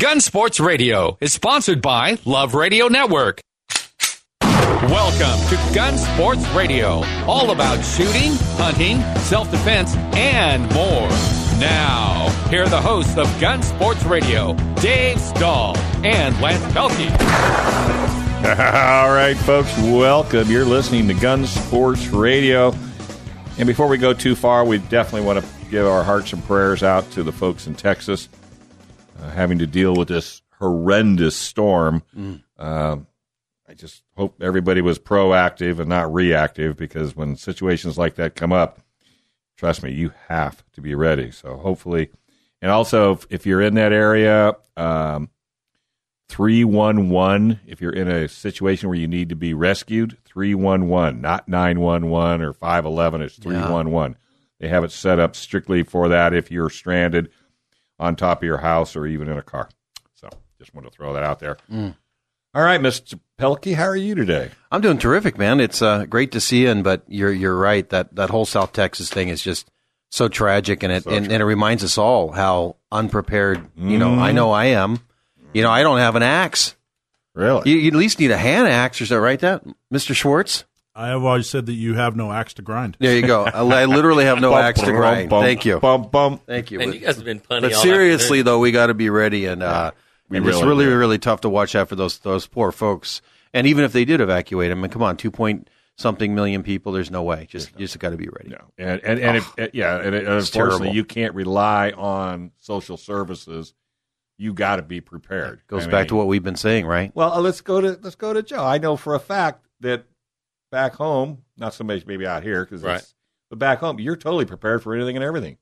Gun Sports Radio is sponsored by Love Radio Network. Welcome to Gun Sports Radio, all about shooting, hunting, self defense, and more. Now, here are the hosts of Gun Sports Radio, Dave Stahl and Lance Pelkey. All right, folks, welcome. You're listening to Gun Sports Radio. And before we go too far, we definitely want to give our hearts and prayers out to the folks in Texas uh, having to deal with this horrendous storm. Mm. Uh, I just hope everybody was proactive and not reactive because when situations like that come up, trust me, you have to be ready. So hopefully, and also if, if you're in that area, um, 311, if you're in a situation where you need to be rescued, 311, not 911 or 511, it's 311. Yeah. They have it set up strictly for that if you're stranded on top of your house or even in a car. So just want to throw that out there. Mm. All right, Mr. Pelkey, how are you today? I'm doing terrific, man. It's uh, great to see you, and but you're you're right that that whole South Texas thing is just so tragic, and it so and, and, it reminds us all how unprepared. You know, I know I am. You know, I don't have an axe. Really? You, you at least need a hand axe, or so, right? That, Mr. Schwartz. I have always said that you have no axe to grind. There you go. I, literally have no axe to grind. Bum, Thank you. Bum, bum. Thank you. And you guys have been punny. But seriously, though, we got to be ready, and uh, and really it's really do. really tough to watch out for those those poor folks. And even if they did evacuate them, I mean, come on, two point something million people. There's no way. Just you just got to be ready. No. And and, and oh, if, yeah, and, unfortunately, terrible. you can't rely on social services. You got to be prepared. Goes I back mean, to what we've been saying, right? Well, uh, let's go to let's go to Joe. I know for a fact that back home, not so much maybe out here, because right. but back home, you're totally prepared for anything and everything.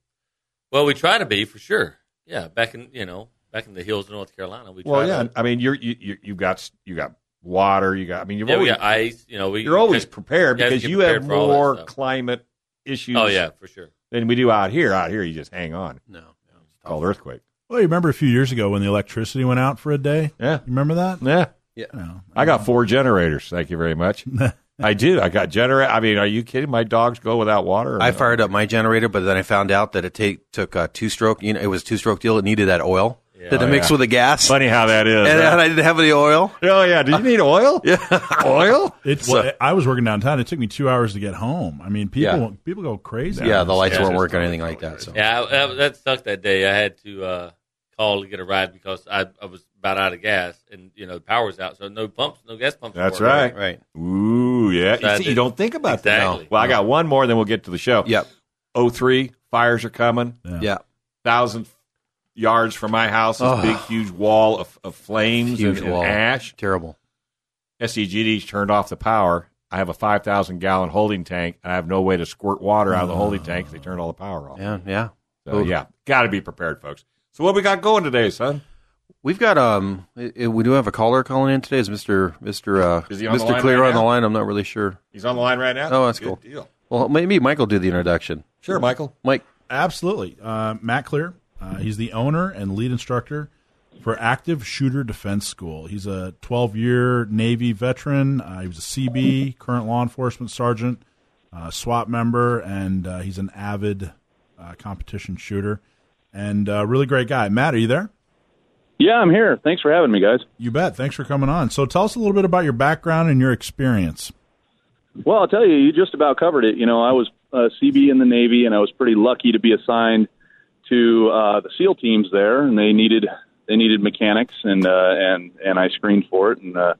Well, we try to be for sure. Yeah, back in you know back in the hills of North Carolina, we. Well, yeah, to, I mean, you're you, you you've got you got water, you got. I mean, you've yeah, always, we got ice. You know, we you're always prepared because you have more climate issues. Oh yeah, for sure. Than we do out here. Out here, you just hang on. No, no it's called earthquake. Well, you remember a few years ago when the electricity went out for a day? Yeah, you remember that? Yeah, yeah. No, I, I got four generators. Thank you very much. I do. I got generator. I mean, are you kidding? My dogs go without water. I no? fired up my generator, but then I found out that it take, took a two stroke. You know, it was two stroke deal. It needed that oil. Yeah. Did it oh, mix yeah. with the gas? Funny how that is. And, huh? and I didn't have any oil. Oh yeah, did you need oil? yeah, oil. It's. So, I was working downtown. It took me two hours to get home. I mean, people yeah. people go crazy. Yeah, the lights weren't working or anything like that. So yeah, I, I, that sucked that day. I had to uh, call to get a ride because I, I was about out of gas, and you know the power was out, so no pumps, no gas pumps. That's right. Right. Ooh, yeah. So you, see, you don't think about exactly. that. Well, I got one more, then we'll get to the show. Yep. 03, fires are coming. Yeah. yeah. Thousand yards from my house, this oh. big, huge wall of, of flames huge and, wall. and ash. Terrible. SDG&E's turned off the power. I have a 5,000 gallon holding tank, and I have no way to squirt water out of the holding tank because they turned all the power off. Yeah, yeah. So, yeah, got to be prepared, folks. So, what we got going today, son? We've got um, it, we do have a caller calling in today. Is Mister Mister uh, Mister Clear right on the line? I'm not really sure. He's on the line right now. Oh, that's Good cool. Deal. Well, maybe Michael do the introduction. Sure, Michael. Mike. Absolutely. Uh, Matt Clear, uh, he's the owner and lead instructor for Active Shooter Defense School. He's a 12 year Navy veteran. Uh, he was a Seabee, current law enforcement sergeant, uh, SWAT member, and uh, he's an avid uh, competition shooter and a really great guy. Matt, are you there? Yeah, I'm here. Thanks for having me, guys. You bet. Thanks for coming on. So tell us a little bit about your background and your experience. Well, I'll tell you, you just about covered it. You know, I was a Seabee in the Navy, and I was pretty lucky to be assigned to uh, the SEAL teams there, and they needed they needed mechanics, and uh, and and I screened for it and uh,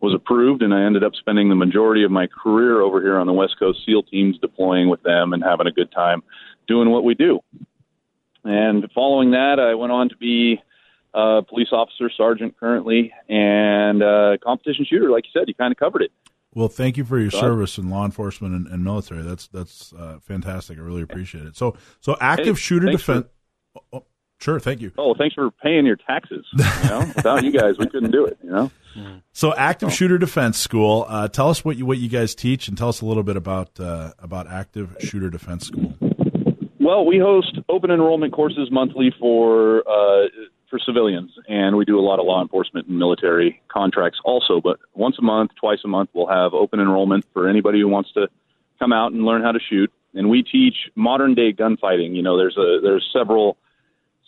was approved, and I ended up spending the majority of my career over here on the West Coast SEAL teams, deploying with them and having a good time doing what we do. And following that, I went on to be a police officer, sergeant currently, and uh, competition shooter. Like you said, you kind of covered it. Well, thank you for your service in law enforcement and, and military. That's that's uh, fantastic. I really appreciate it. So, so active hey, shooter defense. Oh, oh, sure, thank you. Oh, thanks for paying your taxes. You know, without you guys, we couldn't do it. You know. So, active shooter defense school. Uh, tell us what you what you guys teach, and tell us a little bit about uh, about active shooter defense school. Well, we host open enrollment courses monthly for uh, for civilians, and we do a lot of law enforcement and military contracts also. But once a month, twice a month, we'll have open enrollment for anybody who wants to come out and learn how to shoot. And we teach modern day gunfighting. You know, there's a there's several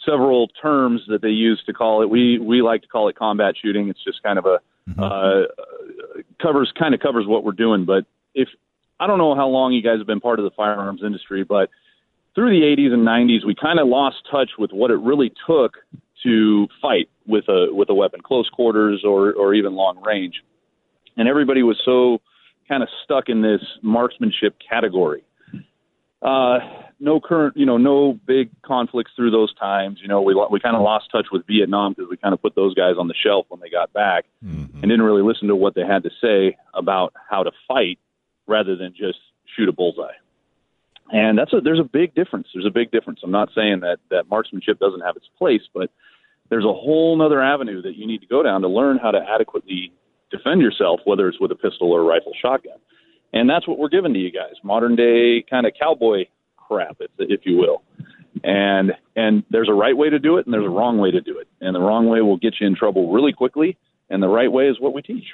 several terms that they use to call it. We we like to call it combat shooting. It's just kind of a uh, covers kind of covers what we're doing. But if I don't know how long you guys have been part of the firearms industry, but through the 80s and 90s, we kind of lost touch with what it really took to fight with a with a weapon, close quarters or or even long range, and everybody was so kind of stuck in this marksmanship category. Uh, no current, you know, no big conflicts through those times. You know, we we kind of lost touch with Vietnam because we kind of put those guys on the shelf when they got back Mm-hmm. and didn't really listen to what they had to say about how to fight rather than just shoot a bullseye. And that's a there's a big difference. There's a big difference. I'm not saying that that marksmanship doesn't have its place, but there's a whole other avenue that you need to go down to learn how to adequately defend yourself, whether it's with a pistol or a rifle shotgun. And that's what we're giving to you guys, modern day kind of cowboy crap, if, if you will. And and there's a right way to do it, and there's a wrong way to do it. And the wrong way will get you in trouble really quickly, and the right way is what we teach.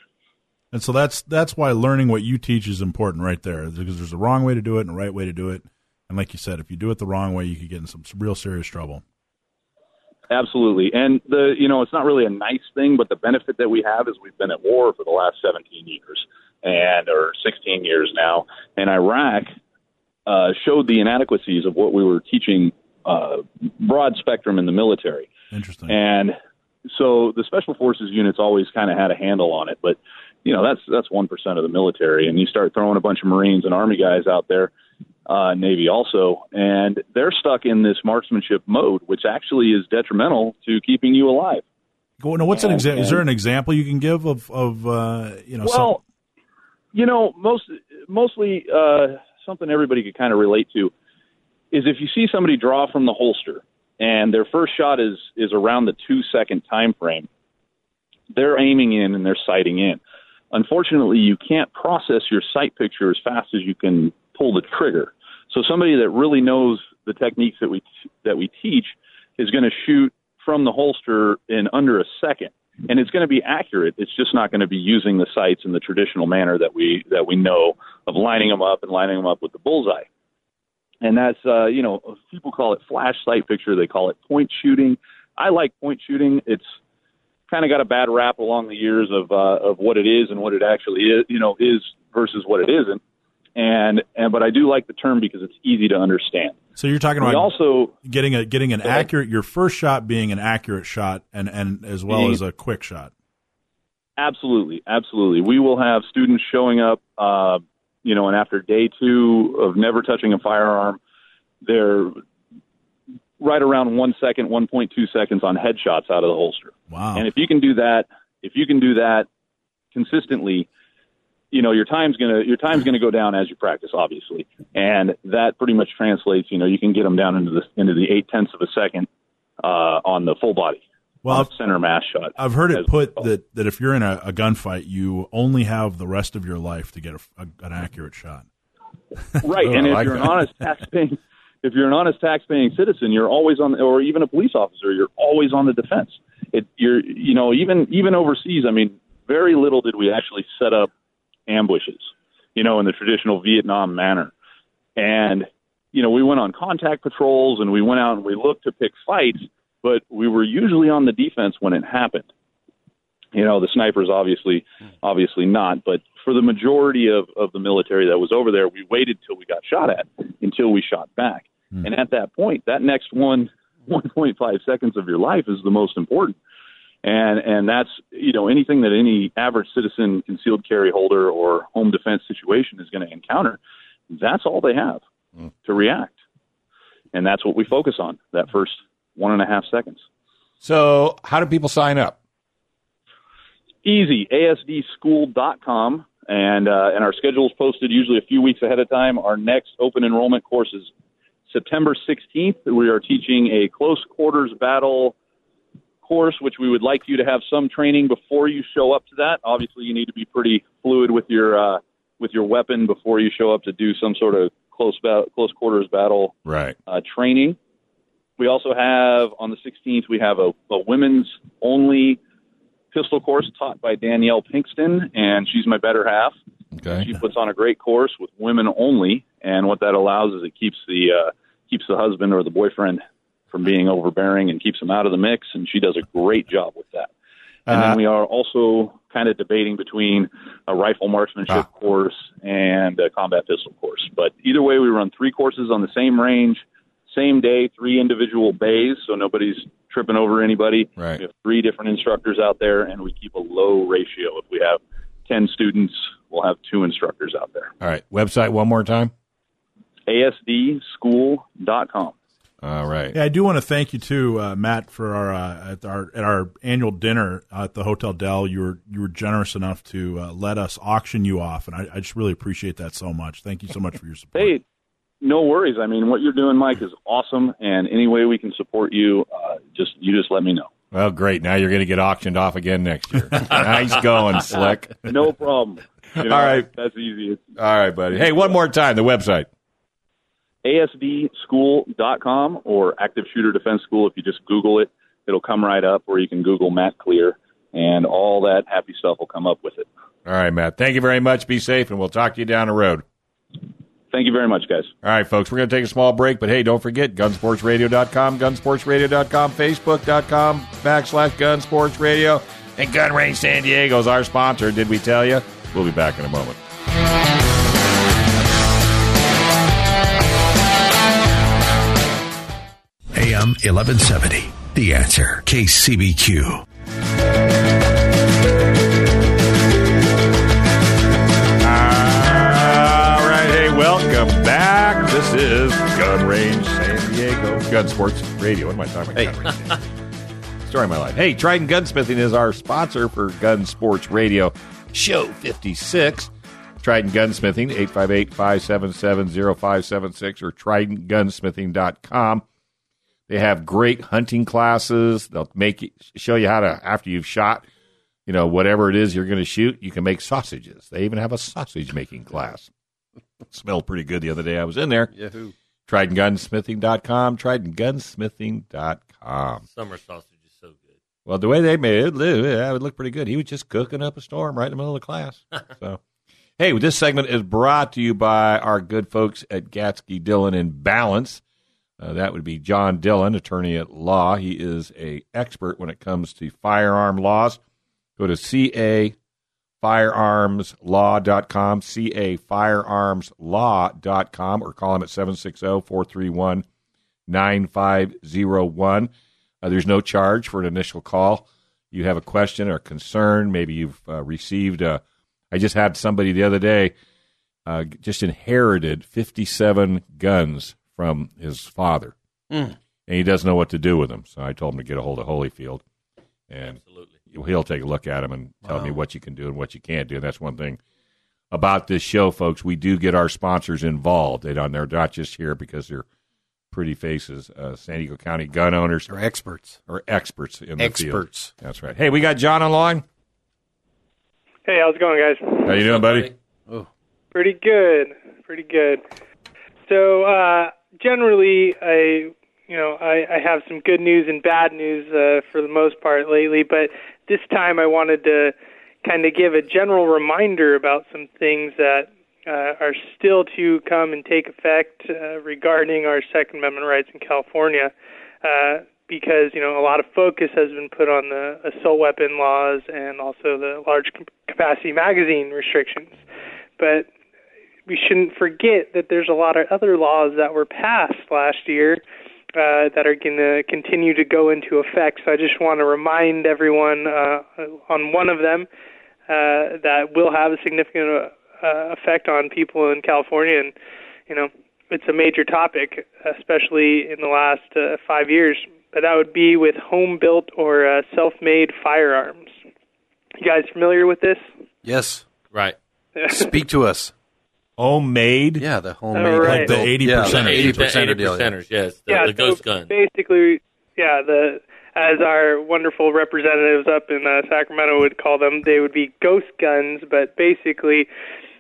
And so that's that's why learning what you teach is important right there because there's a wrong way to do it and a right way to do it. And like you said, if you do it the wrong way, you could get in some real serious trouble. Absolutely. And the you know, it's not really a nice thing, but the benefit that we have is we've been at war for the last 17 years and or 16 years now, and Iraq uh, showed the inadequacies of what we were teaching uh, broad spectrum in the military. Interesting. And so the special forces units always kind of had a handle on it, but you know that's that's one percent of the military, and you start throwing a bunch of Marines and Army guys out there, uh, Navy also, and they're stuck in this marksmanship mode, which actually is detrimental to keeping you alive. Go, now, what's an example? Is there an example you can give of of uh, you know? Well, you know, most mostly uh, something everybody could kind of relate to is if you see somebody draw from the holster and their first shot is is around the two second time frame, they're aiming in and they're sighting in. Unfortunately, you can't process your sight picture as fast as you can pull the trigger. So somebody that really knows the techniques that we that we teach is going to shoot from the holster in under a second and it's going to be accurate. It's just not going to be using the sights in the traditional manner that we that we know of lining them up and lining them up with the bullseye. And that's uh, you know people call it flash sight picture. They call it point shooting. I like point shooting. It's kind of got a bad rap along the years of uh, of what it is and what it actually is. You know is versus what it isn't. And and but I do like the term because it's easy to understand. so you're talking We about also getting a getting an accurate your first shot being an accurate shot and and as well as a quick shot. Absolutely, absolutely. We will have students showing up, uh, you know, and after day two of never touching a firearm, they're right around one second, 1.2 seconds on headshots out of the holster. Wow. And if you can do that, if you can do that consistently, you know your time's gonna your time's gonna go down as you practice, obviously, and that pretty much translates. You know, you can get them down into the into the eight tenths of a second uh, on the full body, Well, I've, center mass shot. I've heard it put well. that that if you're in a, a gunfight, you only have the rest of your life to get a, a- an accurate shot. Right, Oh, and if like you're an honest tax-paying, if you're an honest tax-paying citizen, you're always on, or even a police officer, you're always on the defense. It, you're, you know, even even overseas. I mean, very little did we actually set up ambushes, you know, in the traditional Vietnam manner. And you know, we went on contact patrols and we went out and we looked to pick fights, but we were usually on the defense when it happened. You know, the snipers obviously, obviously not, but for the majority of, of the military that was over there, we waited till we got shot at, until we shot back. Hmm. And at that point, that next one, 1.5 seconds of your life is the most important. And and that's you know anything that any average citizen, concealed carry holder, or home defense situation is going to encounter. That's all they have to react, and that's what we focus on. That first one and a half seconds. So, how do people sign up? easy asdschool.com and uh, and our schedule is posted usually a few weeks ahead of time our next open enrollment course is september 16th we are teaching a close quarters battle course which we would like you to have some training before you show up to that obviously you need to be pretty fluid with your uh, with your weapon before you show up to do some sort of close ba- close quarters battle Right. uh, training. We also have on the 16th we have a, a women's only pistol course taught by Danielle Pinkston, and she's my better half. Okay. She puts on a great course with women only, and what that allows is it keeps the uh, keeps the husband or the boyfriend from being overbearing and keeps them out of the mix. And she does a great job with that. And Uh, then we are also kind of debating between a rifle marksmanship Ah. course and a combat pistol course. But either way, we run three courses on the same range, same day, three individual bays, so nobody's tripping over anybody. Right. We have three different instructors out there, and we keep a low ratio. If we have 10 students, we'll have two instructors out there. All right. Website one more time. ASDschool.com. All right. Yeah, I do want to thank you too, uh, Matt, for our uh, at our at our annual dinner at the Hotel Dell. You were you were generous enough to uh, let us auction you off, and I, I just really appreciate that so much. Thank you so much for your support. Hey, no worries. I mean, what you're doing, Mike, is awesome, and any way we can support you, uh, just you just let me know. Well, great. Now you're going to get auctioned off again next year. nice going, Slick. No problem. You know, All right. that's easy. All right, buddy. Hey, one more time, the website. ASDschool.com or Active Shooter Defense School. If you just Google it, it'll come right up, or you can Google Matt Clear, and all that happy stuff will come up with it. All right, Matt. Thank you very much. Be safe, and we'll talk to you down the road. Thank you very much, guys. All right, folks, we're going to take a small break, but hey, don't forget gunsportsradio.com, gunsportsradio.com, facebook.com, backslash gunsportsradio, and Gun Range San Diego is our sponsor. Did we tell you? We'll be back in a moment. 1170. The answer. KCBQ. All right, hey, welcome back. This is Gun Range San Diego, Gun Sports Radio. What am I talking about? Gun Range. Story of my life. Hey, Trident Gunsmithing is our sponsor for Gun Sports Radio, Show 56. Trident Gunsmithing, 858 577 0576 or tridentgunsmithing.com. They have great hunting classes. They'll make you, show you how to, after you've shot, you know, whatever it is you're going to shoot, you can make sausages. They even have a sausage making class. smelled pretty good the other day I was in there. Yahoo. TridentGunsmithing.com, TridentGunsmithing.com. Summer sausage is so good. Well, the way they made it, that would look pretty good. He was just cooking up a storm right in the middle of the class. so, hey, this segment is brought to you by our good folks at Gatzke Dillon and Ballance. Uh, that would be John Dillon, attorney at law. He is a expert when it comes to firearm laws. Go to cafirearmslaw.com, cafirearmslaw.com, or call him at 760 431 9501. Uh, there's no charge for an initial call. You have a question or concern. Maybe you've uh, received a. I just had somebody the other day uh, just inherited 57 guns from his father, and he doesn't know what to do with them. So I told him to get a hold of Holyfield, and Absolutely. he'll take a look at them and tell me what you can do and what you can't do. And that's one thing about this show, folks. We do get our sponsors involved. They don't. They're not just here because they're pretty faces. Uh, San Diego County gun owners They're experts. are experts in the field. Experts. That's right. Hey, we got John online. Hey, how's it going, guys? How you doing, buddy? Pretty good, pretty good. So, uh, generally, I, you know, I, I have some good news and bad news uh, for the most part lately, but this time I wanted to kind of give a general reminder about some things that uh, are still to come and take effect uh, regarding our Second Amendment rights in California. Uh, because you know a lot of focus has been put on the assault weapon laws and also the large capacity magazine restrictions, but we shouldn't forget that there's a lot of other laws that were passed last year uh, that are going to continue to go into effect. So I just want to remind everyone uh, on one of them uh, that will have a significant uh, effect on people in California, and you know it's a major topic, especially in the last uh, five years. But that would be with home-built or uh, self-made firearms. You guys familiar with this? Yes. Right. Speak to us. Homemade. Yeah, the homemade. All right. The home-built- 80 yeah, percenters. the 80 percent Eighty deal. yeah. percenters, yes. The, yeah, the ghost so gun. Basically, yeah, the as our wonderful representatives up in uh, Sacramento would call them, they would be ghost guns. But basically,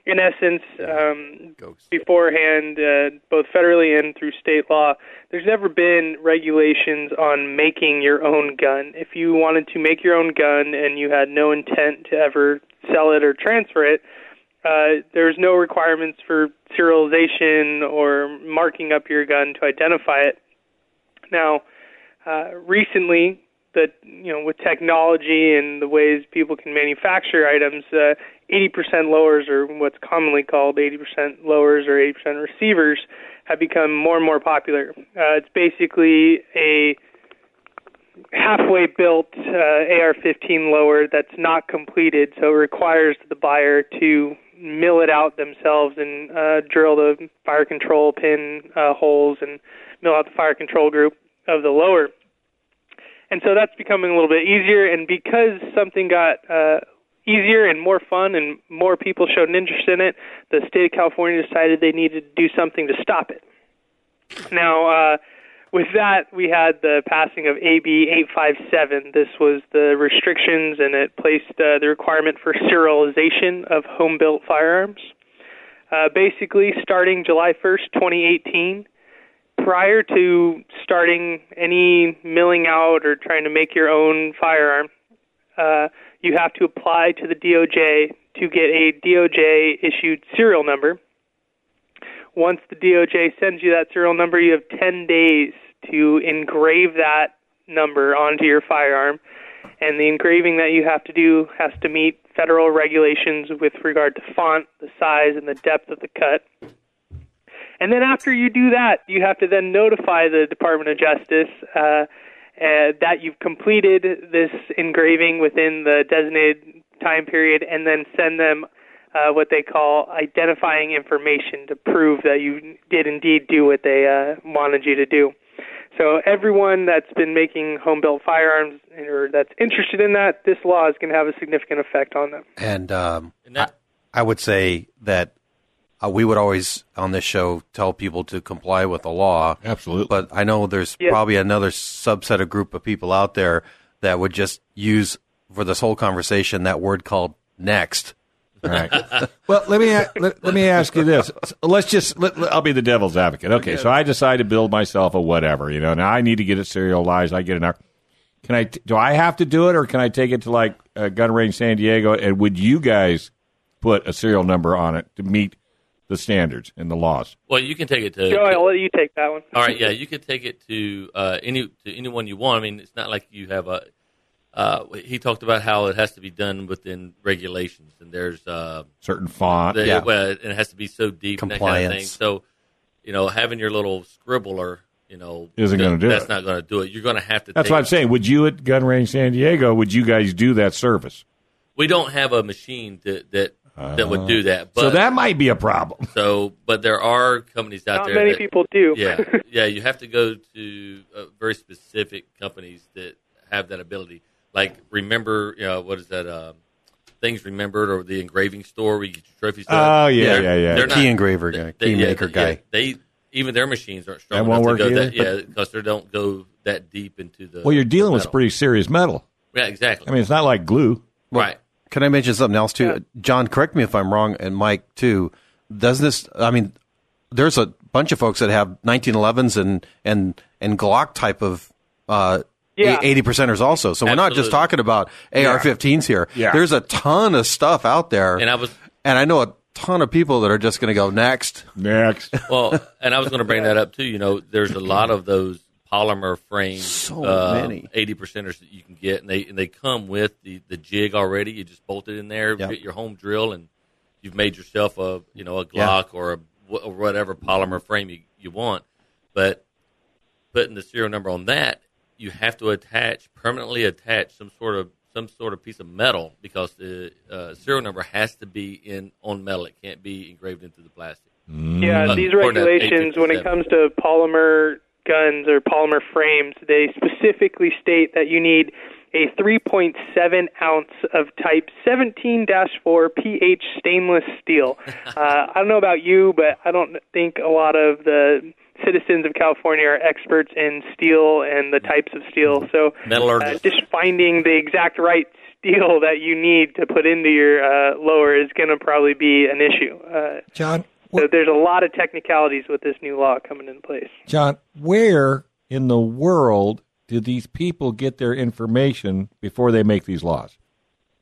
in essence, um, beforehand, uh, both federally and through state law, there's never been regulations on making your own gun. If you wanted to make your own gun and you had no intent to ever sell it or transfer it, uh, there's no requirements for serialization or marking up your gun to identify it. Now, uh, recently, the you know with technology and the ways people can manufacture items, uh, 80% lowers, or what's commonly called 80% lowers or 80% receivers, have become more and more popular. Uh, it's basically a halfway built uh, AR-15 lower that's not completed, so it requires the buyer to mill it out themselves and uh, drill the fire control pin uh, holes and mill out the fire control group of the lower. And so that's becoming a little bit easier. And because something got uh, easier and more fun and more people showed an interest in it, the state of California decided they needed to do something to stop it. Now, uh, with that, we had the passing of AB 857. This was the restrictions, and it placed uh, the requirement for serialization of home built firearms. Uh, basically, starting July 1st, 2018, prior to starting any milling out or trying to make your own firearm, uh, you have to apply to the DOJ to get a DOJ issued serial number. Once the DOJ sends you that serial number, you have 10 days to engrave that number onto your firearm. And the engraving that you have to do has to meet federal regulations with regard to font, the size, and the depth of the cut. And then after you do that, you have to then notify the Department of Justice uh, uh, that you've completed this engraving within the designated time period, and then send them uh, what they call identifying information to prove that you did indeed do what they uh, wanted you to do. So everyone that's been making home built firearms or that's interested in that, this law is going to have a significant effect on them. And, um, And that- I, I would say that uh, we would always on this show tell people to comply with the law. Absolutely. But I know there's Yeah. probably another subset of group of people out there that would just use for this whole conversation that word called next. All right. well, let me let, let me ask you this. Let's just let, let- I'll be the devil's advocate. Okay, so I decide to build myself a whatever. You know, now I need to get it serialized. I get it now. Can I? Do I have to do it, or can I take it to like uh, Gun Range San Diego? And would you guys put a serial number on it to meet the standards and the laws? Well, you can take it to. Joe, I'll let you take that one. All right, yeah, you can take it to uh, any to anyone you want. I mean, it's not like you have a. Uh, he talked about how it has to be done within regulations, and there's uh, Certain font. the, Yeah. well, and it has to be so deep and that kind of thing. Compliance. So, you know, having your little scribbler, you know, Isn't gonna do that's it. not going to do it. You're going to have to. That's take what I'm it. saying. Would you at Gun Range San Diego? Would you guys do that service? We don't have a machine that that that would do that. But so that might be a problem. so, but there are companies out Not there. many that- people do. yeah, yeah. You have to go to uh, very specific companies that have that ability. Like remember, you know, what is that? Um, things remembered or the engraving store where you get your trophies. done. Oh, yeah, They're- yeah, yeah. they're Key engraver guy, they- key yeah, maker yeah, guy. They even their machines aren't strong That won't enough to work go either? that. Yeah, because they don't go that deep into the. Well, you're dealing the with pretty serious metal. Yeah, exactly. I mean, it's not like glue. right. Can I mention something else too? John, correct me if I'm wrong, and Mike too. Does this? I mean, there's a bunch of folks that have 1911s and and and Glock type of uh, Yeah. 80 percenters also. So we're not just talking about AR-15s here. Yeah. There's a ton of stuff out there, And I was and I know a ton of people that are just going to go next. Next. well, and I was going to bring that up too. You know, there's a lot of those polymer framed So uh, many. eighty percenters that you can get, and they and they come with the, the jig already. You just bolt it in there, Yep. get your home drill, and you've made yourself a you know a Yeah. Glock or a or whatever polymer frame you, you want. But putting the serial number on that, you have to attach permanently attach some sort of some sort of piece of metal because the uh, serial number has to be in on metal. It can't be engraved into the plastic. Yeah, Uh, these regulations, when it comes to polymer guns or polymer frames, they specifically state that you need a 3.7 ounce of type 17-4 pH stainless steel. Uh, I don't know about you, but I don't think a lot of the citizens of California are experts in steel and the types of steel. So uh, just finding the exact right steel that you need to put into your uh, lower is going to probably be an issue. Uh, John, so there's a lot of technicalities with this new law coming into place. John, where in the world do these people get their information before they make these laws?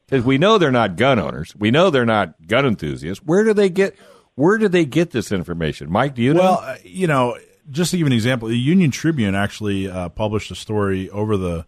Because we know they're not gun owners. We know they're not gun enthusiasts. Where do they get? Where do they get this information? Mike, do you know? Well, uh, you know, just to give an example, the Union Tribune actually uh, published a story over the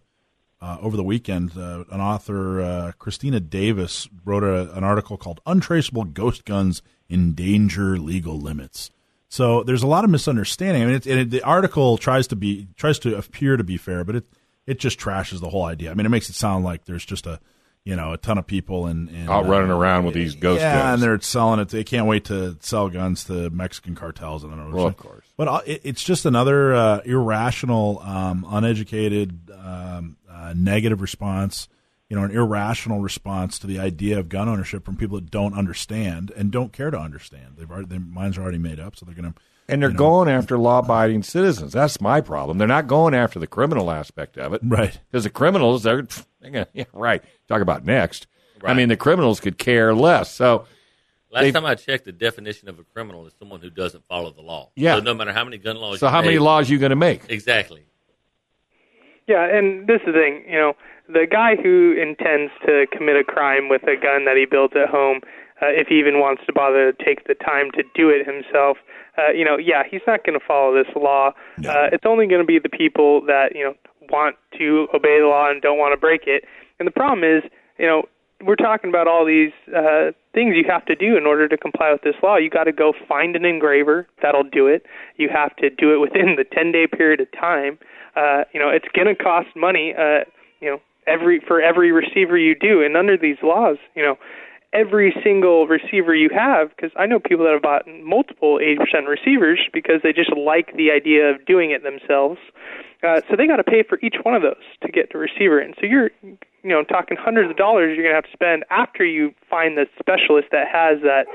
uh, over the weekend. Uh, an author, uh, Kristina Davis, wrote a, an article called "Untraceable Ghost Guns Endanger Legal Limits." So there's a lot of misunderstanding. I mean, it, it, the article tries to be tries to appear to be fair, but it it just trashes the whole idea. I mean, it makes it sound like there's just a you know a ton of people and, and Out running around with these ghost yeah, guns. and they're selling it. They can't wait to sell guns to Mexican cartels. And Well, of course. But it's just another uh, irrational, um, uneducated, um, uh, negative response. You know, an irrational response to the idea of gun ownership from people that don't understand and don't care to understand. They've already, their minds are already made up, so they're going to. And they're you know, going after law-abiding citizens. That's my problem. They're not going after the criminal aspect of it, Right. Because the criminals, they're, they're gonna, yeah, right. Talk about next. I mean, the criminals could care less. So, Last They- time I checked, the definition of a criminal is someone who doesn't follow the law. Yeah. So no matter how many gun laws. so you how many make- laws you going to make? Exactly. Yeah, and this is the thing, you know, the guy who intends to commit a crime with a gun that he builds at home, uh, if he even wants to bother to take the time to do it himself, uh, you know, yeah, he's not going to follow this law. Uh, it's only going to be the people that you know want to obey the law and don't want to break it. And the problem is, you know, we're talking about all these uh, things you have to do in order to comply with this law. You got to go find an engraver that'll do it. You have to do it within the 10 day period of time. Uh, you know, it's going to cost money. Uh, you know, every for every receiver you do, and under these laws, you know, every single receiver you have, because I know people that have bought multiple 80% receivers because they just like the idea of doing it themselves. Uh, so they got to pay for each one of those to get the receiver in. So you're, you know, talking hundreds of dollars you're going to have to spend after you find the specialist that has that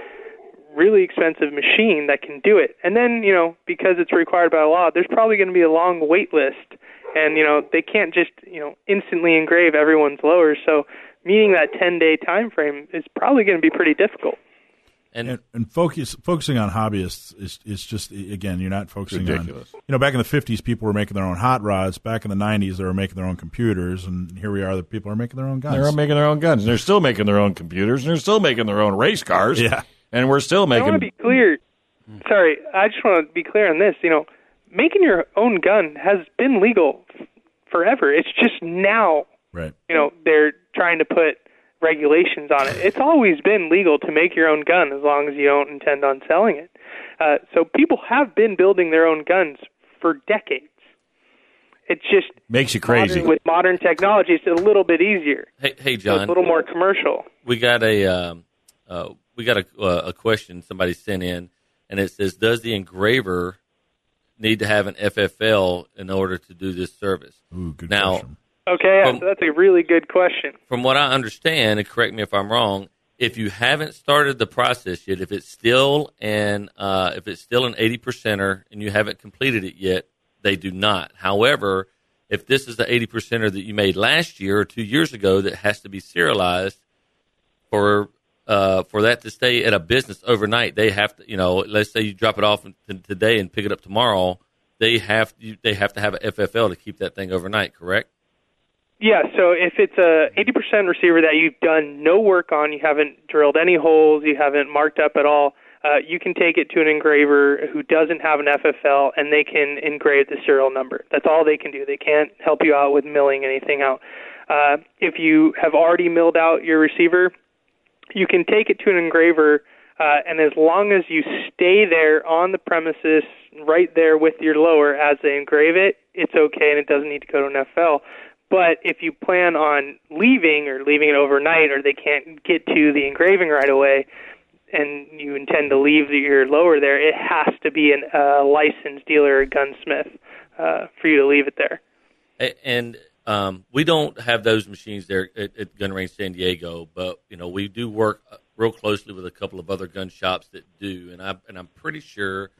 really expensive machine that can do it. And then, you know, because it's required by law, there's probably going to be a long wait list. And, you know, they can't just, you know, instantly engrave everyone's lowers. So meeting that 10 day time frame is probably going to be pretty difficult. And, and, and focus focusing on hobbyists is is just again you're not focusing Ridiculous. on you know back in the 50s people were making their own hot rods back in the 90s they were making their own computers and here we are the people are making their own guns They're making their own guns. And they're still making their own computers. And they're still making their own race cars. Yeah. And we're still I making. want to be clear. Sorry, I just want to be clear on this. You know, making your own gun has been legal forever. It's just now, right you know, they're trying to put regulations on it. It's always been legal to make your own gun as long as you don't intend on selling it. Uh, so people have been building their own guns for decades. It just Makes you crazy. modern, with modern technology. It's a little bit easier. hey, hey, So it's John. a little more commercial. we got a um, uh, we got a, uh, a question somebody sent in, and it says, "Does the engraver need to have an FFL in order to do this service?" Ooh, good now, question. Okay, From- so that's a really good question. from what I understand, and correct me if I'm wrong, if you haven't started the process yet, if it's still an uh, if it's still an 80 percenter and you haven't completed it yet, they do not. However, if this is the 80 percenter that you made last year or two years ago that has to be serialized for uh, for that to stay at a business overnight, they have to you know let's say you drop it off t- today and pick it up tomorrow, they have you, they have to have a FFL to keep that thing overnight. Correct? Yeah, so if it's a 80% receiver that you've done no work on, you haven't drilled any holes, you haven't marked up at all, uh, you can take it to an engraver who doesn't have an FFL and they can engrave the serial number. That's all they can do. They can't help you out with milling anything out. Uh, if you have already milled out your receiver, you can take it to an engraver, uh, and as long as you stay there on the premises, right there with your lower as they engrave it, it's okay and it doesn't need to go to an FL. But if you plan on leaving or leaving it overnight, or they can't get to the engraving right away, and you intend to leave your lower there, it has to be a uh, licensed dealer or gunsmith uh, for you to leave it there. And um, we don't have those machines there at, at Gun Range San Diego, but you know we do work uh, real closely with a couple of other gun shops that do, and I and I'm pretty sure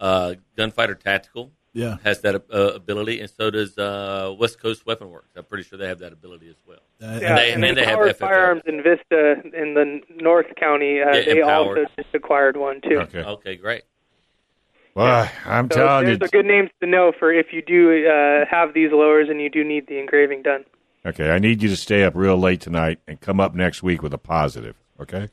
uh, Gunfighter Tactical Yeah. has that uh, ability, and so does uh, West Coast Weapon Works. I'm pretty sure they have that ability as well. Uh, Yeah, they- and and then they have Power FFL. Firearms in Vista in the North County, uh, Yeah, they Empowered. also just acquired one too. Okay. Okay, great. Well, I'm So telling there's you. a good names to know for if you do uh, have these lowers and you do need the engraving done. Okay, I need you to stay up real late tonight and come up next week with a positive. Okay.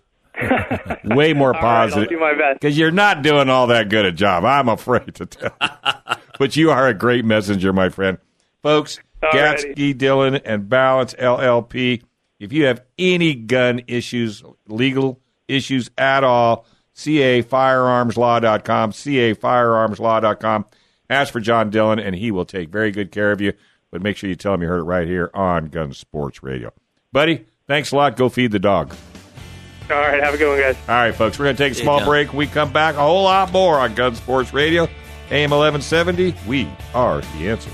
Way more All right, positive. do my best. Because you're not doing all that good a job. I'm afraid to tell. you. but you are a great messenger, my friend. Folks, Alrighty. Gatzke, Dillon, and Ballance LLP. If you have any gun issues, legal issues at all, cafirearmslaw.com, cafirearmslaw.com. Ask for John Dillon, and he will take very good care of you. But make sure you tell him you heard it right here on Gun Sports Radio. Buddy, thanks a lot. Go feed the dog. All right, have a good one, guys. All right, folks, we're going to take a small break. We come back, a whole lot more on Gun Sports Radio, AM 1170. We are the answer.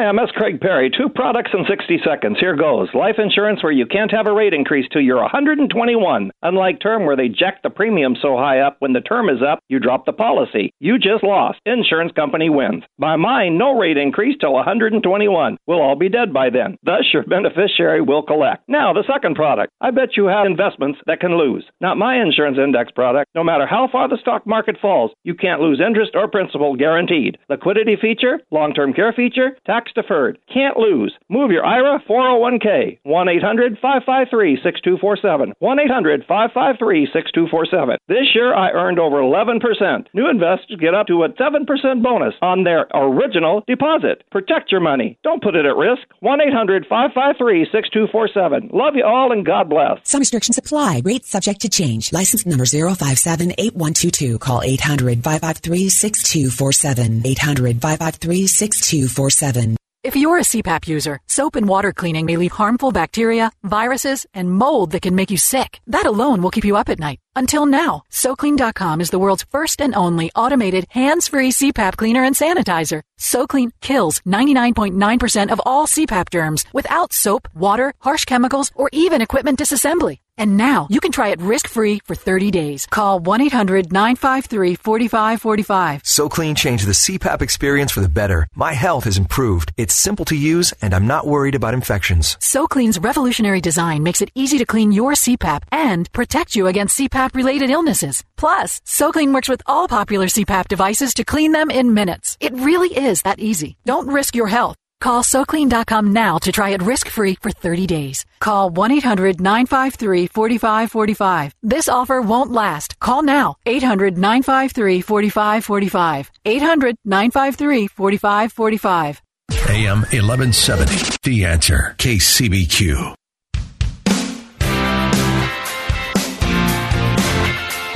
Hi, I'm S. Craig Perry. Two products in 60 seconds. Here goes. Life insurance where you can't have a rate increase till you're 121. Unlike term where they jack the premium so high up when the term is up, you drop the policy. You just lost. Insurance company wins. By mine, no rate increase till 121. We'll all be dead by then. Thus, your beneficiary will collect. Now, the second product. I bet you have investments that can lose. Not my insurance index product. No matter how far the stock market falls, you can't lose interest or principal guaranteed. Liquidity feature, long term care feature, tax deferred. Can't lose. Move your IRA 401k. 1 800 553 6247. 1 800 553 6247. This year I earned over 11%. New investors get up to a 7% bonus on their original deposit. Protect your money. Don't put it at risk. 1 800 553 6247. Love you all and God bless. Some restrictions apply. Rates subject to change. License number 0578122. Call 800-553-6247. 800-553-6247. If you're a CPAP user, soap and water cleaning may leave harmful bacteria, viruses, and mold that can make you sick. That alone will keep you up at night. Until now, SoClean.com is the world's first and only automated hands-free CPAP cleaner and sanitizer. SoClean kills 99.9% of all CPAP germs without soap, water, harsh chemicals, or even equipment disassembly. And now you can try it risk-free for 30 days. Call 1-800-953-4545. So Clean changed the CPAP experience for the better. My health has improved. It's simple to use, and I'm not worried about infections. SoClean's revolutionary design makes it easy to clean your CPAP and protect you against CPAP related illnesses. Plus, SoClean works with all popular CPAP devices to clean them in minutes. It really is that easy. Don't risk your health. Call SoClean.com now to try it risk-free for 30 days. Call 1-800-953-4545. This offer won't last. Call now. 800-953-4545. 800-953-4545. AM 1170. The answer. KCBQ.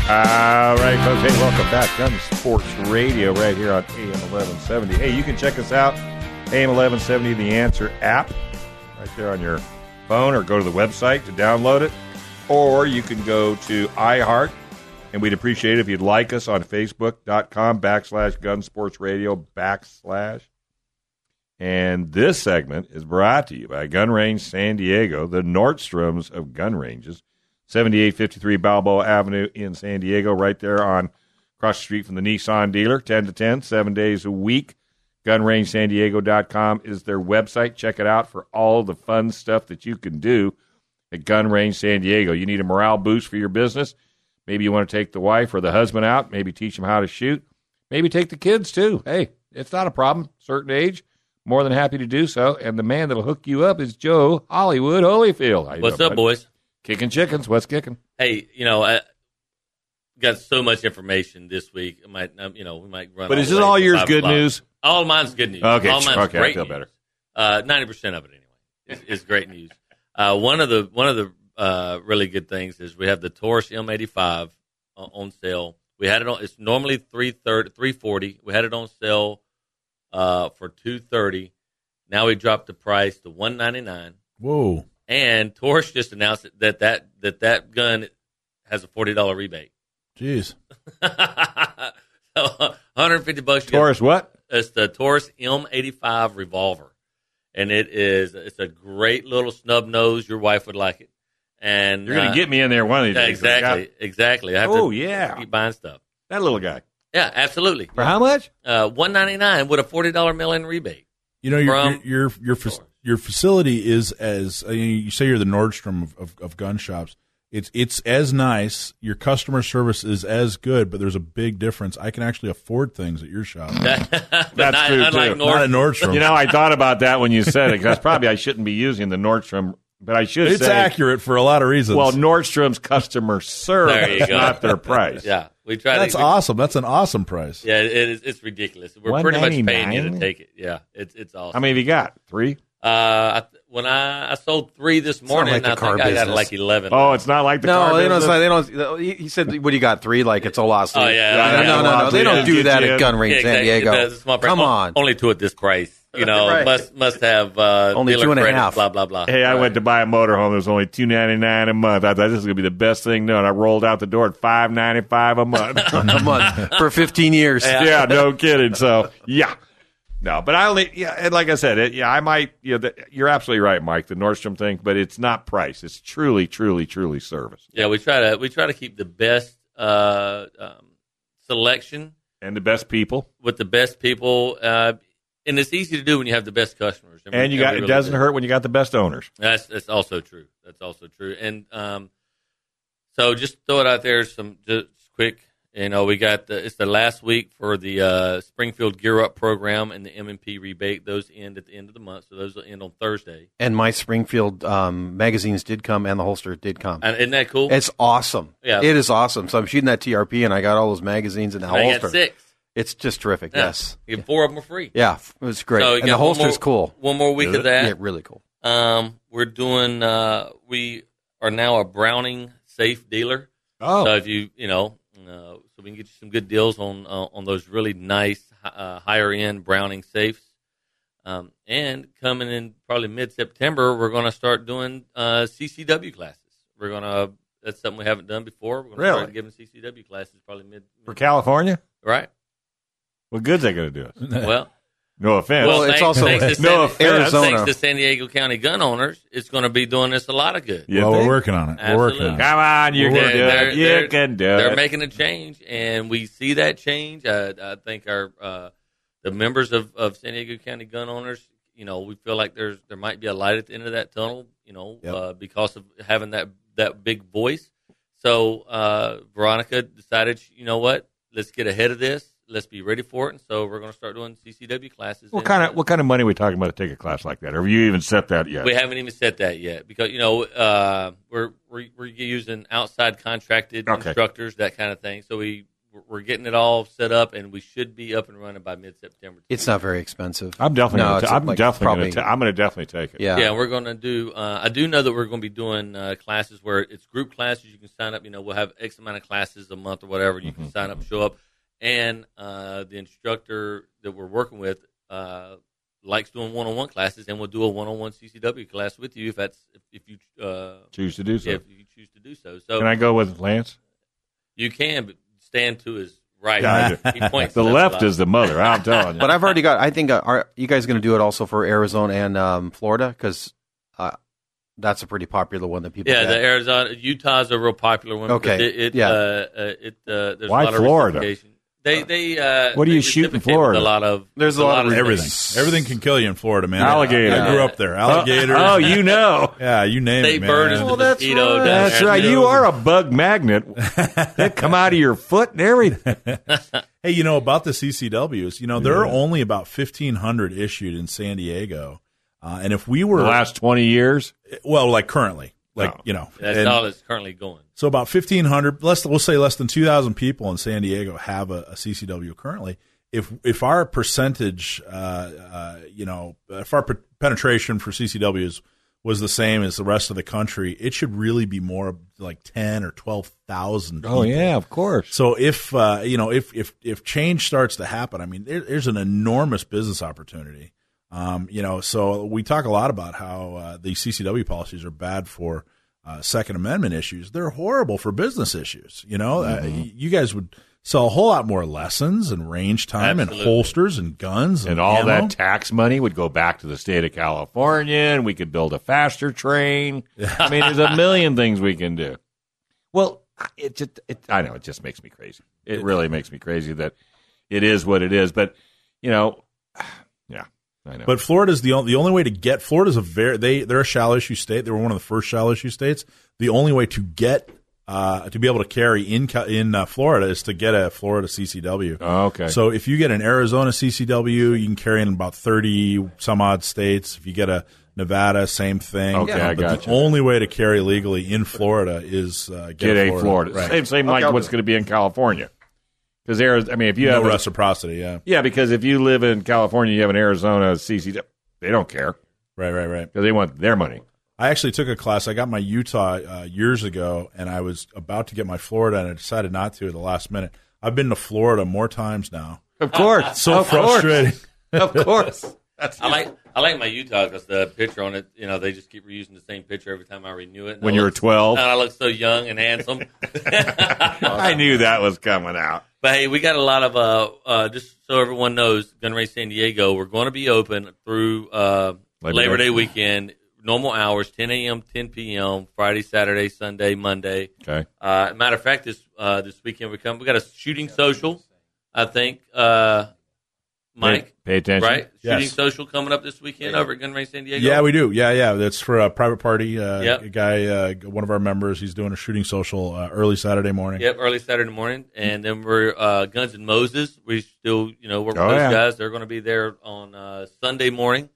All right, folks. Hey, welcome back. Gun Sports Radio right here on AM 1170. Hey, you can check us out, AM 1170, the Answer app, right there on your phone, or go to the website to download it. Or you can go to iHeart, and we'd appreciate it if you'd like us on Facebook.com backslash Gun Sports Radio backslash. And this segment is brought to you by Gun Range San Diego, the Nordstroms of gun ranges. 7853 Balboa Avenue in San Diego, right there on across the street from the Nissan dealer, 10 to 10, seven days a week. GunRangeSanDiego.com is their website. Check it out for all the fun stuff that you can do at Gun Range San Diego. You need a morale boost for your business. Maybe you want to take the wife or the husband out, maybe teach them how to shoot. Maybe take the kids too. Hey, it's not a problem. Certain age, more than happy to do so. And the man that'll hook you up is Joe Hollywood Holyfield. How What's doing, up, buddy? boys? Kicking chickens. What's kicking? Hey, you know, I got so much information this week. I might, um, you know, we might run. But is this all to yours good o'clock. news? All mine's good news. Okay, all mine's okay, I feel news. better. Uh, Ninety percent of it, anyway, is, is great news. Uh, one of the one of the uh, really good things is we have the Taurus M85 uh, on sale. We had it on. It's normally three thirty, three forty. We had it on sale uh, for two thirty. Now we dropped the price to one ninety nine. Whoa. And Taurus just announced that that that that gun has a forty dollar rebate. Jeez. so 150 bucks. Taurus what? It's the Taurus M85 revolver, and it is it's a great little snub nose. Your wife would like it, and You're going uh, to get me in there one of these yeah, days. Exactly, exactly. Oh, to yeah. keep buying stuff. That little guy. Yeah, absolutely. For how much? Uh, one ninety nine with a forty dollar mail in rebate. You know, your From- your your your, fac- your facility is as I mean, you say you're the Nordstrom of, of, of gun shops. It's it's as nice. Your customer service is as good, but there's a big difference. I can actually afford things at your shop. That's not- true unlike too. Nord- Not at Nordstrom. You know, I thought about that when you said it. 'cause That's probably I shouldn't be using the Nordstrom, but I should. It's say, accurate for a lot of reasons. Well, Nordstrom's customer service, There you go. not their price. Yeah, we try. That's to, awesome. That's an awesome price. Yeah, it is. It's ridiculous. We're pretty much paying you to take it. Yeah, it's it's awesome. How many have you got? Three. Uh, I, when I, I sold three this morning, like I car think I got business. like eleven. Oh, it's not like the no, car they don't. business? They don't. He he said, "What do you got? Three? Like it's a lot." Oh, yeah. no, no, no, no. They don't do that at Gun Range Yeah, San exactly. Diego. That's a small price. Come O- on. only two at this price. You know, Right. must must have uh, Only dealer two and a credit, half. Blah blah blah. Hey, I went to buy a motorhome. It was only two ninety nine a month. I thought this is gonna be the best thing done. I rolled out the door at five ninety five a month. a month for 15 years. yeah, no kidding. So yeah, no, but I only yeah, and like I said, it, yeah, I might. You know, the, you're absolutely right, Mike. The Nordstrom thing, but it's not price. It's truly, truly, truly service Yeah, we try to we try to keep the best uh, um, selection and the best people. with the best people, uh, and it's easy to do when you have the best customers. we- And you got we it doesn't do. hurt when you got the best owners. That's that's also true. That's also true. And um, so just throw it out there. Some just quick. You know, we got the, it's the last week for the uh, Springfield Gear Up program and the M&P rebate. Those end at the end of the month, so those will end on Thursday. And my Springfield um, magazines did come, and the holster did come. And isn't that cool? It's awesome. Yeah. it is awesome. So I'm shooting that TRP, and I got all those magazines and the I got holster. six. It's just terrific. Yeah. Yes. Four of them are free. Yeah, it was great. So and the holster's more- cool. One more week of that. Yeah, really cool. Um, we're doing. Uh, we are now a Browning safe dealer. Oh. so if you you know, uh, we can get you some good deals on uh, on those really nice uh, higher end Browning safes. Um, and coming in probably mid September, we're going to start doing uh, CCW classes. We're going to that's something we haven't done before. We're going to Really? start giving CCW classes probably mid, For California, right. what good's that going to do us? Well, No offense. well, it's thanks, also- thanks to No San, offense. Arizona. Thanks to San Diego County gun owners, it's going to be doing us a lot of good. Yeah, well, we're working on it. We're working on it. Come on, you We're can do They're- it. You they're- can do it. They're it. making a change, and we see that change. I, I think our uh, the members of, of San Diego County gun owners, you know, we feel like there's there might be a light at the end of that tunnel, you know, Yep. uh, because of having that that big voice. So uh, Veronica decided, you know what, let's get ahead of this. Let's be ready for it, and so we're going to start doing CCW classes. what kind of what kind of money are we talking about to take a class like that? Have you even set that yet? We haven't even set that yet because you know uh, we're, we're we're using outside contracted Okay. instructors, that kind of thing. So we we're getting it all set up, and we should be up and running by mid September. It's not very expensive. I'm definitely. No, gonna it's ta- I'm like definitely. probably- Gonna ta- I'm going to definitely take it. Yeah. Yeah, we're going to do. Uh, I do know that we're going to be doing uh, classes where it's group classes. You can sign up. You know, we'll have X amount of classes a month or whatever. You Mm-hmm. can sign up, show up, and uh, the instructor that we're working with uh, likes doing one-on-one classes, and we'll do a one-on-one CCW class with you if that's if, if you uh, Choose to do so. if you choose to do so. So Can I go with Lance? You can, but stand to his right. Yeah, I he points. the to us left lot. is the mother. I'm telling you. But I've already got. I think uh, are you guys going to do it also for Arizona and um, Florida? Because uh, that's a pretty popular one that people. Yeah, get. the Arizona, Utah's a real popular one. Okay, because It, it, yeah. uh, uh, it, uh, there's Why a lot Florida? of reciprocation. They, they, uh, What do you shoot in Florida? A lot of There's a lot of Everything. things. Everything can kill you in Florida, man. Alligator. I grew up there. Alligators. Oh, you know. Yeah, you name State it, man. bird is the Well, that's mosquito. right. down That's there. right. You are a bug magnet. they come out of your foot and everything. Hey, you know about the CCWs? You know there are only about fifteen hundred issued in San Diego, uh, and if we were The last 20 years. well, like currently, like Oh. you know, That's and- all that's currently going. So about fifteen hundred, less we'll say less than two thousand people in San Diego have a, a CCW currently. If if our percentage, uh, uh, you know, if our pe- penetration for CCWs was the same as the rest of the country, it should really be more like ten or twelve thousand. Oh, yeah, of course. So if uh, you know if if if change starts to happen, I mean, there, there's an enormous business opportunity. Um, you know, so we talk a lot about how uh, the CCW policies are bad for uh, Second Amendment issues. They're horrible for business issues. You know, uh, you guys would sell a whole lot more lessons and range time and holsters and guns and, And all ammo. that tax money would go back to the state of California, and we could build a faster train. I mean, there's a million things we can do. Well, it just, it, I know, it just makes me crazy. It really makes me crazy that it is what it is. But, you know, yeah. I know. But Florida's the only the only way to get Florida's a very they they're a shall issue state. They were one of the first shall issue states. The only way to get uh, to be able to carry in in uh, Florida is to get a Florida CCW. Oh, okay. So if you get an Arizona CCW, you can carry in about thirty some odd states. If you get a Nevada, same thing. Okay, I but gotcha. the only way to carry legally in Florida is uh, get, Get a Florida. Right. Same, same like Okay, I'll what's going to be in California. Because there, I mean, if you no have a- reciprocity. Yeah. yeah, because if you live in California, you have an Arizona CC, they don't care Right. Right. Right. because they want their money. I actually took a class. I got my Utah uh, years ago, and I was about to get my Florida, and I decided not to at the last minute. I've been to Florida more times now. Of course, So of course. frustrating. of course. That's I like I like my Utah because the picture on it, you know, they just keep reusing the same picture every time I renew it. When I you were look- 12? and I look so young and handsome. I knew that was coming out. But hey, we got a lot of uh, uh just so everyone knows, Gun Range San Diego, we're going to be open through uh Labor Labor, Day. Day. weekend. Normal hours, 10 a.m., 10 p.m., Friday, Saturday, Sunday, Monday. Okay. Uh, matter of fact, this uh, this weekend we come. We got a shooting social. I think, uh, Mike. Pay, pay attention. Right, Yes. shooting social coming up this weekend over at Gun Range San Diego. Yeah, we do. Yeah, yeah. That's for a private party. Uh, Yep. A guy, uh, one of our members, he's doing a shooting social uh, early Saturday morning. Yep, early Saturday morning, and then we're uh, Guns and Moses. We still, you know, work with Oh, those yeah. guys. They're going to be there on uh, Sunday morning,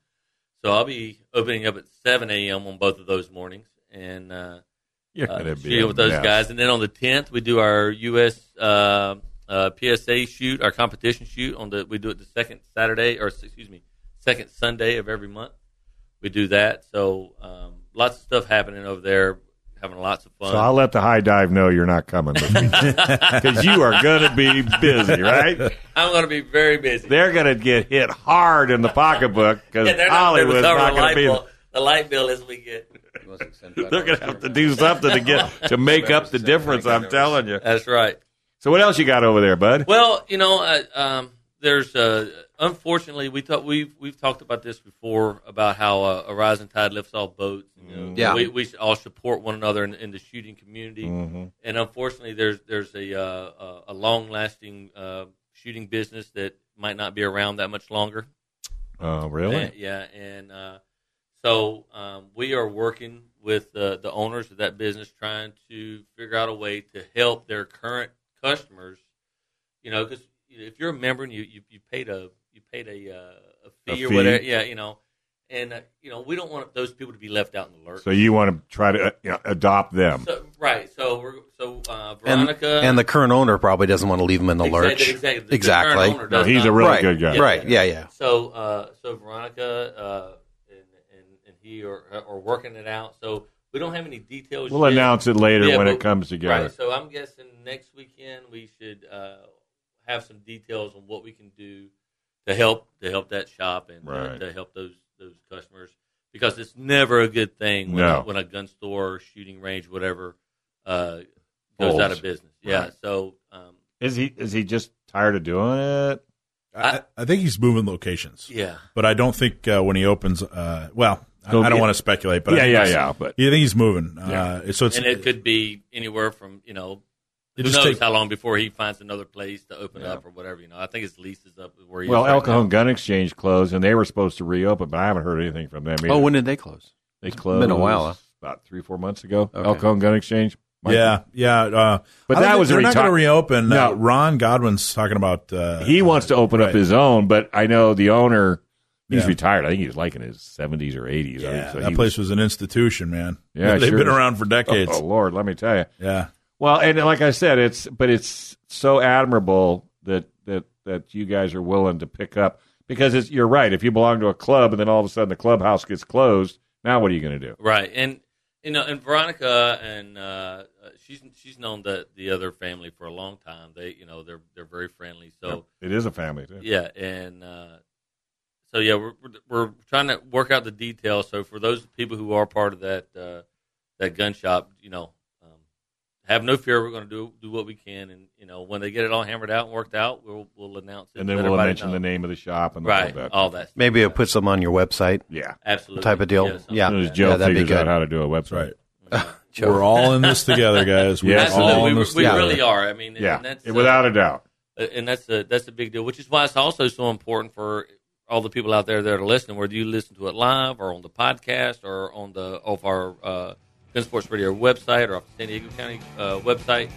so I'll be opening up at seven a.m. on both of those mornings, and uh, You're uh, gonna shooting with those mess. guys. And then on the tenth, we do our U.S. Uh, PSA shoot, our competition shoot on the. We do it the second Saturday, or excuse me, second Sunday of every month. We do that. So um, lots of stuff happening over there, having lots of fun. So I'll let the high dive know you're not coming because you are going to be busy, right? I'm going to be very busy. They're going to get hit hard in the pocketbook because Yeah, they're not Hollywood's gonna not going to be. bill, the light bill this weekend. They're going to have to do something to get to make up the difference. I'm telling you. That's right. So what else you got over there, bud? Well, you know, uh, um, there's uh, unfortunately we thought we've we've talked about this before about how uh, a rising tide lifts all boats. You know, Yeah. we, we all support one another in, in the shooting community. Mhm. And unfortunately, there's there's a uh, a long lasting uh, shooting business that might not be around that much longer. Oh, really? And- yeah, and uh, so um, we are working with the the owners of that business, trying to figure out a way to help their current customers. You know, because if you're a member and you you, you paid a you paid a, uh, a A fee or fee. whatever, yeah, you know, and uh, you know we don't want those people to be left out in the lurch. So you want to try to uh, you know, adopt them? So- right. So we're so uh, And, Veronica and the current owner probably doesn't want to leave him in the Exactly, lurch. exactly. The Exactly. current owner No, does he's a really right. good guy. Right. Yeah. Yeah. So, uh, so Veronica uh, and, and and he are, are working it out. So we don't have any details. We'll yet. announce it later Yeah, when but- it comes together. Right. So I'm guessing next weekend we should uh, have some details on what we can do to help to help that shop and uh, to help those those customers because it's never a good thing when, No. a, when a gun store, shooting range, whatever, uh, goes Folds. out of business. Yeah. Right. So. Um, Is he is he just tired of doing it? I, I think he's moving locations. Yeah. But I don't think uh, when he opens, uh, well, I, I don't yeah. want to speculate, but I Yeah, think yeah, yeah, but- you think he's moving. Yeah. Uh, so it's and it could be anywhere from you know It who just knows take- how long before he finds another place to open Yeah. up or whatever. You know, I think his lease is up where he Well, is right El Cajon now. Gun Exchange closed, and they were supposed to reopen, but I haven't heard anything from them. Either. Oh, when did they close? they It's closed? been a while, huh? About three, four months ago. Okay. El Cajon Gun Exchange. Michael? yeah, yeah. Uh, But I that was a they're not reti- going to reopen. No. Uh, Ron Godwin's talking about. Uh, he wants to open up his own, but I know the owner. He's Yeah. retired. I think he's like in his seventies or eighties. Yeah, so that he place was, an institution, man. Yeah, they've sure been around for decades. Oh, Lord, let me tell you. Yeah, Well, and like I said, it's but it's so admirable that that that you guys are willing to pick up because it's you're right. If you belong to a club and then all of a sudden the clubhouse gets closed, now what are you going to do? right? And you know, and Veronica and uh, she's she's known the the other family for a long time. They you know they're they're very friendly. So It is a family too. yeah, and uh, so yeah, we're we're- we're trying to work out the details. So for those people who are part of that uh, that gun shop, you know, um, have no fear. We're going to do do what we can, and you know, when they get it all hammered out and worked out, we'll we'll announce it. And then let we'll mention know. the name of the shop and right, all that. all that. Stuff. Maybe you'll put some on your website. Yeah. Absolutely. Type of deal. Yeah, something Yeah. As soon as Joe Yeah, that'd be figures out how to do a website. Joe. we're all in this together, guys. We're Yes, all Absolutely, in we, this we together. really are. I mean, Yeah, and that's, without uh, a doubt. and that's a that's a big deal. Which is why it's also so important for all the people out there that are listening, whether you listen to it live or on the podcast or on the off our uh, Gun Sports Radio website or off the San Diego County uh, website,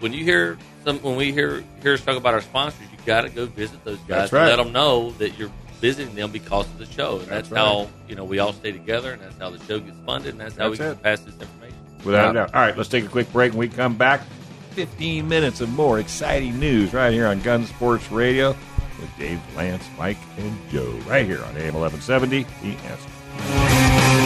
when you hear some, when we hear hear us talk about our sponsors, you got to go visit those guys That's right. and let them know that you're visiting them because of the show, and that's, That's right. how you know we all stay together, and that's how the show gets funded, and that's how we That's can pass this information. Without a doubt. All right, let's take a quick break. When we come back, 15 minutes of more exciting news right here on Gun Sports Radio with Dave, Lance, Mike, and Joe right here on AM 1170. The answer.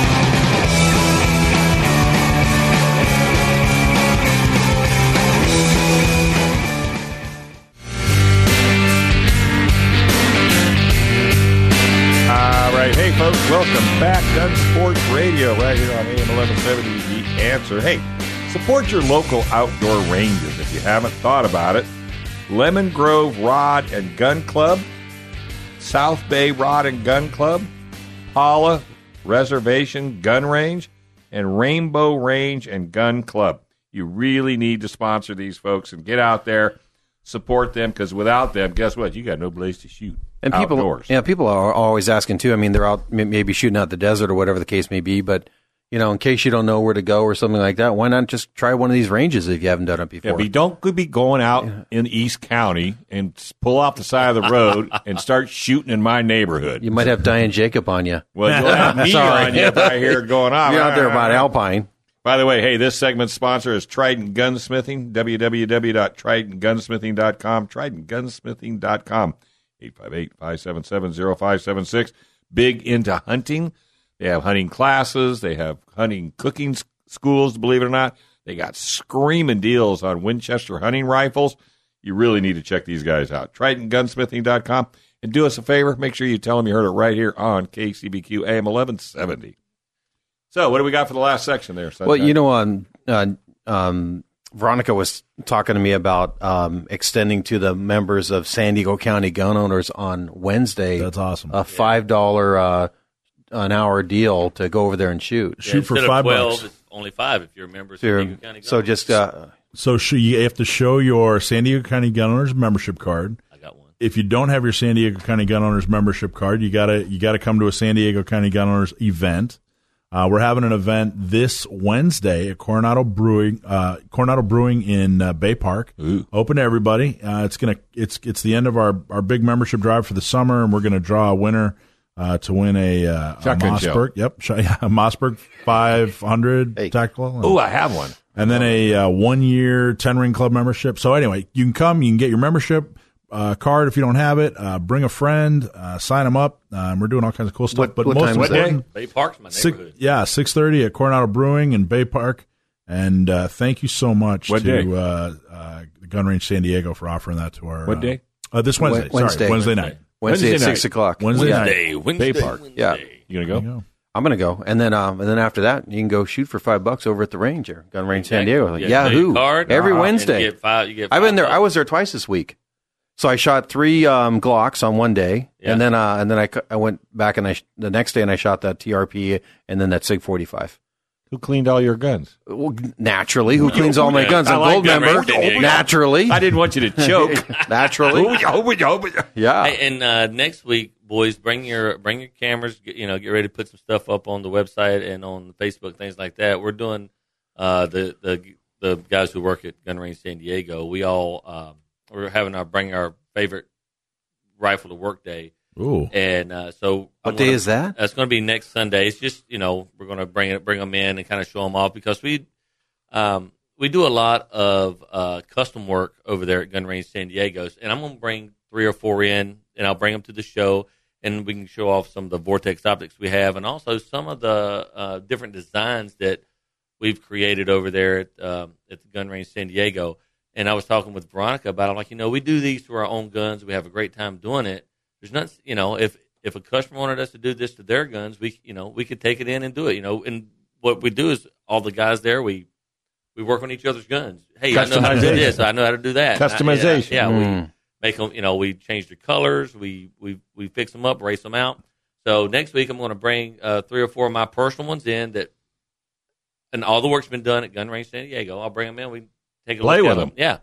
Hey folks, welcome back. Gun Sports Radio right here on AM 1170. The answer. Hey, support your local outdoor ranges if you haven't thought about it. Lemon Grove Rod and Gun Club, South Bay Rod and Gun Club, Pala Reservation Gun Range, and Rainbow Range and Gun Club. You really need to sponsor these folks and get out there, support them because without them, guess what? You got no place to shoot. And people, outdoors. yeah, people are always asking too. I mean, they're out maybe shooting out the desert or whatever the case may be. But you know, in case you don't know where to go or something like that, why not just try one of these ranges if you haven't done it before? Yeah, but you don't could be going out in East County and pull off the side of the road and start shooting in my neighborhood. You might have Diane Jacob on you. Well, you'll have me Sorry. on you if I hear it going on. You're out there about Alpine. By the way, hey, this segment's sponsor is Trident Gunsmithing, www.tridentgunsmithing.com, tridentgunsmithing.com, 858-577-0576. Big into hunting. They have hunting classes. They have hunting cooking schools, believe it or not. They got screaming deals on Winchester hunting rifles. You really need to check these guys out. TridentGunsmithing.com. And do us a favor, make sure you tell them you heard it right here on KCBQ AM 1170. So, what do we got for the last section there? Well, you know, um, uh, um, Veronica was talking to me about um, extending to the members of San Diego County gun owners on Wednesday. That's awesome. A five dollar uh, an hour deal to go over there and shoot. Yeah, instead of 12, It's only five if you're a member of So San Diego County. so just uh, So sh- you have to show your San Diego County Gun Owners membership card. I got one. If you don't have your San Diego County Gun Owners membership card, you gotta you gotta come to a San Diego County Gun Owners event. Uh, we're having an event this Wednesday at Coronado Brewing, uh, Coronado Brewing in uh, Bay Park. Open to everybody. Uh, it's gonna it's it's the end of our our big membership drive for the summer, and we're gonna draw a winner uh, to win a, uh, a Shotgun shell. Mossberg. Yep, a Mossberg 500 tactical. Oh, I have one. And then a uh, one year 10 ring club membership. So, anyway, you can come, you can get your membership uh, card if you don't have it. Uh, bring a friend, uh, sign them up. Um, we're doing all kinds of cool stuff. What- but what most time is that? important, Bay Park's my six, neighborhood. yeah, six thirty at Coronado Brewing in Bay Park. And uh, thank you so much What to uh, uh, Gun Range San Diego for offering that to our What uh, day? Uh, this Wednesday. Wednesday. Sorry, Wednesday night. Wednesday, Wednesday at night. six o'clock. Wednesday Yeah. night. Wednesday, Wednesday, Bay Park. Yeah. Wednesday. You gonna go? I'm gonna go, and then um, and then after that, you can go shoot for five bucks over at the range here, Gun Range San Diego. Like, You get a Yahoo! card, Every and Wednesday. You get five, you get I've been five there. I was there twice this week. So I shot three um, Glocks on one day, Yeah. and then uh, and then I, cu- I went back and I sh- the next day and I shot that TRP and then that Sig 45. Who cleaned all your guns? Well, naturally, who cleans all my yeah. guns? I A like gold that, member. right? Yeah. Naturally, I didn't want you to choke. naturally. Yeah. Hey, and uh, next week, boys, bring your bring your cameras. Get, you know, get ready to put some stuff up on the website and on Facebook, things like that. We're doing uh, the the the guys who work at Gun Range San Diego. We all um, we're having our bring our favorite rifle to work day, Ooh. and uh, so What I'm day is that? That's going to be next Sunday. It's just you know we're going to bring it, bring them in and kind of show them off because we um, we do a lot of uh, custom work over there at Gun Range San Diego's, and I'm going to bring three or four in, and I'll bring them to the show, and we can show off some of the Vortex optics we have, and also some of the uh, different designs that we've created over there at um, at the Gun Range San Diego. And I was talking with Veronica about. it. I'm like, you know, we do these to our own guns. We have a great time doing it. There's not, you know, if if a customer wanted us to do this to their guns, we, you know, we could take it in and do it. You know, and what we do is all the guys there, we we work on each other's guns. Hey, I know how to do Customization. this. I know how to do that. And I- Customization. yeah, yeah, Mm. we make them. You know, we change their colors. We we we fix them up, race them out. So next week, I'm going to bring uh, three or four of my personal ones in that, and all the work's been done at Gun Range San Diego. I'll bring them in. We take a Play look with at them. Yeah.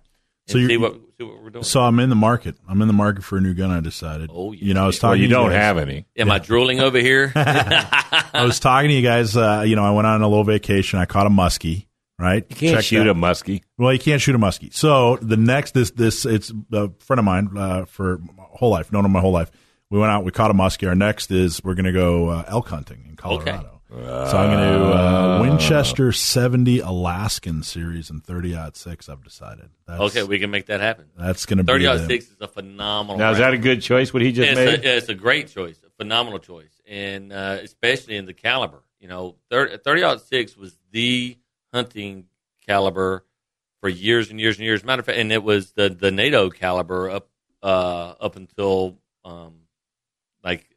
And So you're- see what see what we're doing. So I'm in the market. I'm in the market for a new gun. I decided. Oh, yes. you know, I was Well, talking. you to don't guys- have any. Am I drooling over here? I was talking to you guys. Uh, you know, I went on a little vacation. I caught a muskie. Right? You can't Check shoot that. a muskie. Well, you can't shoot a muskie. So the next, this, this, it's a friend of mine uh, for my whole life, known him my whole life. We went out, we caught a muskie. Our next is we're going to go uh, elk hunting in Colorado. So I'm going to uh, Winchester 70 Alaskan series and 30 six. I've decided. That's, okay, we can make that happen. That's going to be Thirty the- six is a phenomenal. Now, is that a good choice? What he just it's made? A, it's a great choice, a phenomenal choice, and uh, especially in the caliber. You know, 30-6 was the hunting caliber for years and years and years. Matter of fact, and it was the the NATO caliber up uh, up until um, like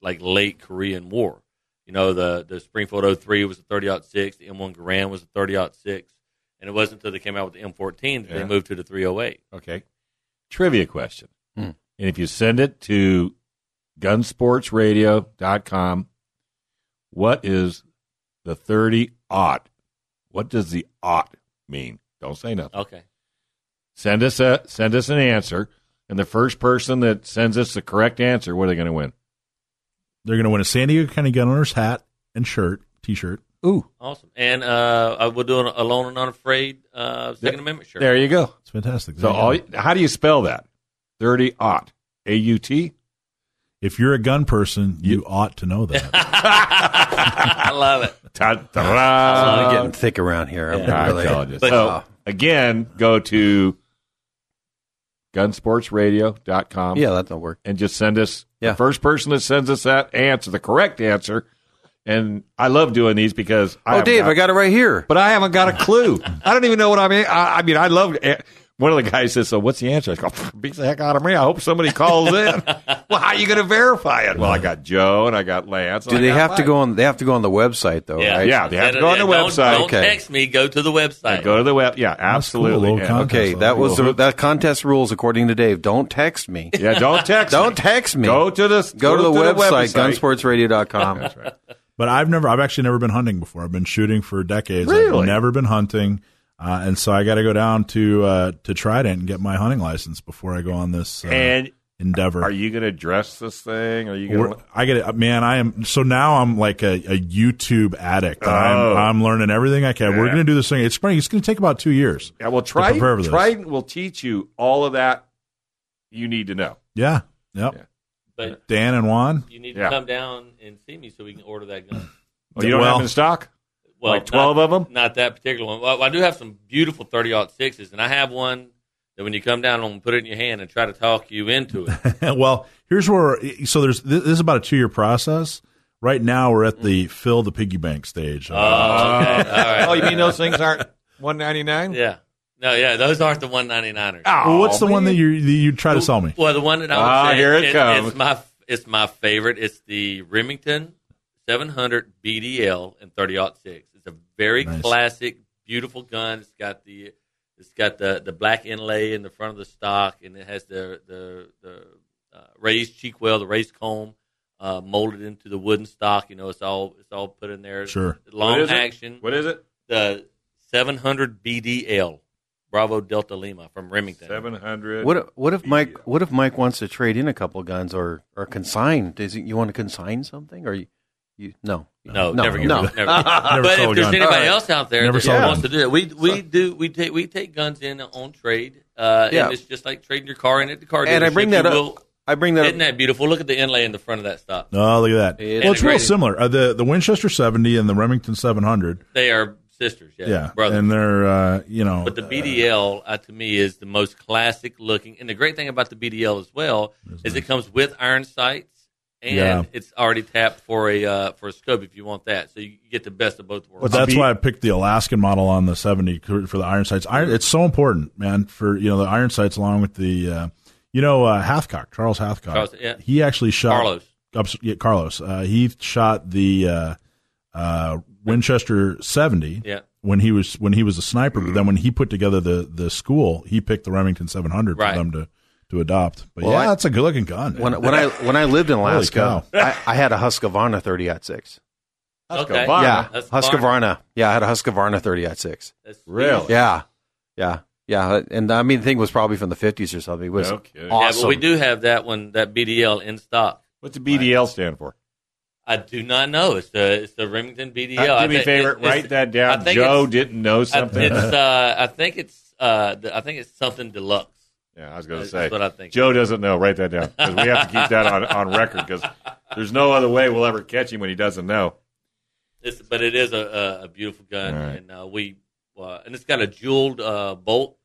like late Korean War. You know, the the Springfield 03 was a 30 six, the M1 Garand was a 30 six, and it wasn't until they came out with the M14 that Yeah. they moved to the 308. Okay. Trivia question. Hmm. And if you send it to gunsportsradio.com, what is the 30 aught? What does the aught mean? Don't say nothing. Okay. Send us a send us an answer, and the first person that sends us the correct answer, what are they going to win? They're going to win a San Diego County Gun Owners hat and shirt, T-shirt. Ooh, Awesome. And uh, I will do an Alone and Unafraid uh, Second Amendment shirt. there you go. It's fantastic. So, There you all, go. how do you spell that? 30 aught. A U T? if you're a gun person, you ought to know that. I love it. Ta- I'm ta-da. getting thick around here. I'm really, told you. But- so, again, go to gunsportsradio.com yeah, that'll work. and just send us Yeah. the first person that sends us that answer, the correct answer. And I love doing these because I Oh, Dave, I got it right here. but I haven't got a clue. I don't even know what I mean. I, I mean, I love. One of the guys says, "So what's the answer?" I go, "Beats the heck out of me." I hope somebody calls in. well, how are you going to verify it? Well, I got Joe and I got Lance. Do they got have to go on? They have to go on the website though, Yeah, right? Yeah, they have to go on the Don't- website. Don't Okay. text me. Go to the website. Go to the web. Yeah, That's cool, absolutely. And- Okay, that was the, that contest rules according to Dave. Don't text me. yeah, don't text. Don't me. text me. Go to the Go to the website, website. gunsportsradio.com. That's right. But I've never, I've actually never been hunting before. I've been shooting for decades. Really? I've never been hunting, uh, and so I got to go down to uh, to Trident and get my hunting license before I go on this uh, And endeavor. are you going to dress this thing? Are you going We're- to? I get it, man. I am so now. I'm like a, a YouTube addict. Oh. I'm, I'm learning everything I can. We're going to do this thing. It's funny. It's going to take about two years. Yeah, well, to prepare for Trident, this. Trident will teach you all of that you need to know. Yeah. Yep. Yeah. But Dan and Juan. you need Yeah. to come down and see me so we can order that gun. Oh, you don't Well- have in stock? Well, Like 12 not- them, Not that particular one. Well, I do have some beautiful 30 sixes, and I have one that when you come down, I'm going to put it in your hand and try to talk you into it. well, here's where. So there's this is about a two year process. Right now, we're at the fill the piggy bank stage. Oh, okay. All right. Oh, you mean those things aren't one ninety nine? Yeah. No, yeah, those aren't the 199ers. well, what's the one that you you try to sell me? Well, the one that I would Ah, say here it comes. It's my it's my favorite. It's the Remington 700 BDL and 30-06. It's a very Nice. classic, beautiful gun. It's got the it's got the, the black inlay in the front of the stock, and it has the the, the uh, raised cheek well, the raised comb, uh, molded into the wooden stock. You know, it's all it's all put in there. Sure. long What is it? action. What is it? The 700 BDL, Bravo Delta Lima from Remington. Seven hundred. What if, what if Mike what if Mike wants to trade in a couple guns or or consign? Does he, you want to consign something or you, you no No, no never, no. never. never. Never but if there's anybody All right. else out there Never that sold wants one. to do it, we we do we take we take guns in on trade, uh, Yeah. and it's just like trading your car in at the car And I bring that You up. will- I bring that Isn't up. that beautiful? Look at the inlay in the front of that stock. Oh, look at that. It's well, it's real similar. Uh, the the Winchester 70 and the Remington 700. They are sisters, yeah, Yeah, brothers. and they're uh, you know. but the BDL uh, to me is the most classic looking, and the great thing about the BDL as well is it comes with iron sights. And Yeah. it's already tapped for a uh, for a scope if you want that, so you get the best of both worlds. But that's why I picked the Alaskan model on the 70 for the iron sights. Iron, it's so important, man, for you know the iron sights along with the uh, you know uh, Hathcock, Charles Hathcock. Charles, yeah. He actually shot Carlos. yeah, Carlos. Uh, he shot the uh, uh, Winchester 70 Yeah. when he was when he was a sniper. But then when he put together the the school, he picked the Remington 700 Right. for them to to adopt. But Well, yeah, I- that's a good looking gun. When, when I when I lived in Holy Alaska, I, I had a Husqvarna 30 at six. Okay. Husqvarna. Yeah, That's. Husqvarna. Yeah, I had a Husqvarna 30 at six. That's Really? Yeah, yeah. Yeah, and I mean the thing was probably from the fifties or something. It was Okay. Yeah, but we do have that one, that BDL in stock. What's the BDL stand for? I do not know. It's the it's the Remington BDL. Uh, I do me a favor, it- it's- write that down. Joe didn't know I, something. it's uh, I think it's uh, I think it's something deluxe. Yeah, I was going to That's say. what I think. Joe doesn't know. Write that down because we have to keep that on, on record because there's no other way we'll ever catch him when he doesn't know. It's, but it is a, a, a beautiful gun, All right. and uh, we uh, and it's got a jeweled uh, bolt,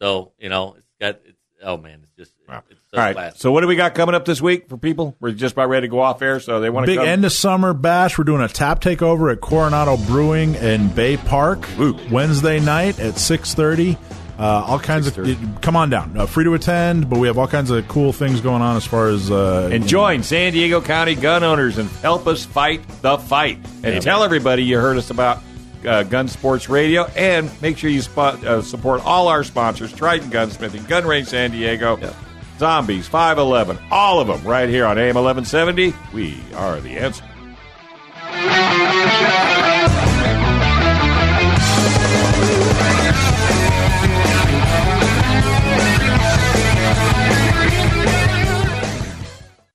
so you know it's got it's oh man, it's just it's so All right. classic. So what do we got coming up this week for people? We're just about ready to go off air, so they want to Big come. end of summer bash. We're doing a tap takeover at Coronado Brewing in Bay Park Wednesday night at six thirty. Uh, all kinds of come on down, uh, free to attend, but we have all kinds of cool things going on as far as uh, and join San Diego County gun owners and help us fight the fight. And Yeah. tell everybody you heard us about uh, Gun Sports Radio. And make sure you spot, uh, support all our sponsors Trident Gunsmithing, Gun Range San Diego, Zombies, 511, all of them right here on AM 1170. We are the answer.